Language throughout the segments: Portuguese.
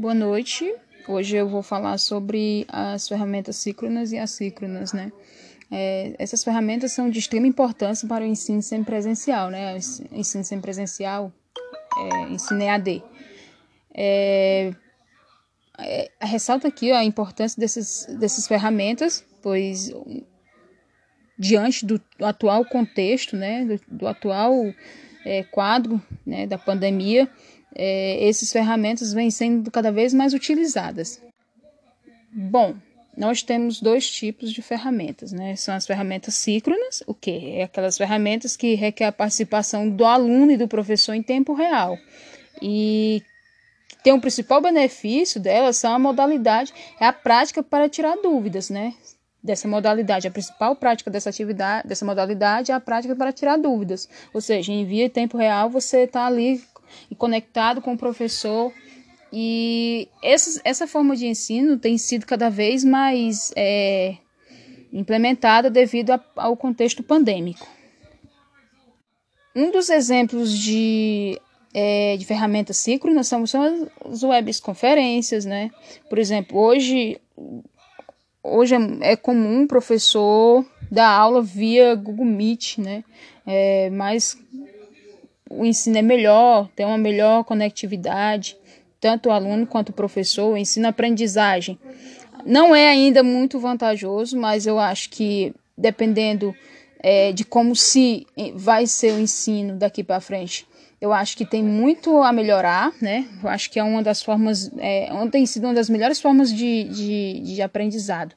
Boa noite. Hoje eu vou falar sobre as ferramentas síncronas e assíncronas, né? É, essas ferramentas são de extrema importância para o ensino semipresencial, né? Ensino semipresencial, é, ensino EAD. É, é, ressalta aqui a importância desses, dessas ferramentas, pois diante do atual contexto, né, do, do atual é, quadro né, da pandemia, é, essas ferramentas vêm sendo cada vez mais utilizadas. Bom, nós temos dois tipos de ferramentas, né? São as ferramentas síncronas, o que? É aquelas ferramentas que requer a participação do aluno e do professor em tempo real. E tem um principal benefício delas são a modalidade, é a prática para tirar dúvidas, né? Dessa modalidade, a principal prática dessa atividade, dessa modalidade é a prática para tirar dúvidas. Ou seja, em via tempo real você está ali e conectado com o professor. E essa, essa forma de ensino tem sido cada vez mais é, implementada devido a, ao contexto pandêmico. Um dos exemplos de, é, de ferramentas síncronas são, são as webs conferências, né? Por exemplo, hoje, hoje é, é comum o professor dar aula via Google Meet, né? É, mas o ensino é melhor, tem uma melhor conectividade, tanto o aluno quanto o professor, o ensino-aprendizagem. Não é ainda muito vantajoso, mas eu acho que dependendo é, de como se vai ser o ensino daqui para frente, eu acho que tem muito a melhorar, né? Eu acho que é uma das formas, é, tem sido uma das melhores formas de, de, de aprendizado.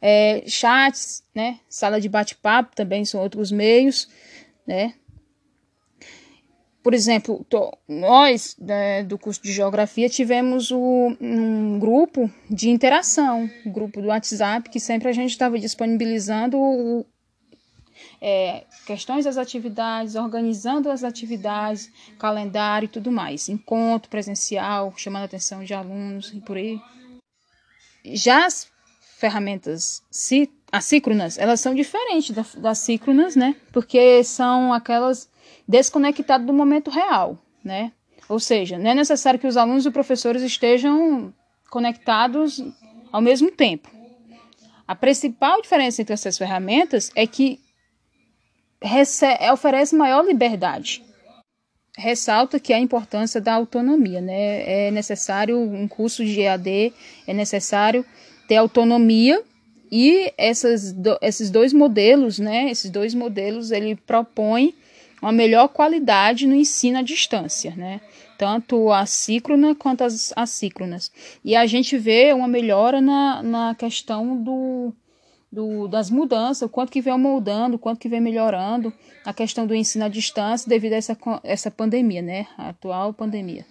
É, chats, né? Sala de bate-papo também são outros meios, né? Por exemplo, nós né, do curso de Geografia tivemos o, um grupo de interação, um grupo do WhatsApp, que sempre a gente estava disponibilizando o, é, questões das atividades, organizando as atividades, calendário e tudo mais, encontro presencial, chamando a atenção de alunos e por aí. Já as ferramentas assíncronas, elas são diferentes das, síncronas, né? Porque são aquelas desconectado do momento real, né? Ou seja, não é necessário que os alunos e professores estejam conectados ao mesmo tempo. A principal diferença entre essas ferramentas é que é, oferece maior liberdade. Ressalta que a importância da autonomia, né? É necessário um curso de EAD, é necessário ter autonomia e essas, esses dois modelos, né? Esses dois modelos ele propõe uma melhor qualidade no ensino à distância, né? Tanto a síncrona quanto as assíncronas. E a gente vê uma melhora na, na questão do, do, das mudanças, o quanto que vem mudando, o quanto que vem melhorando a questão do ensino à distância devido a essa, essa pandemia, né? A atual pandemia.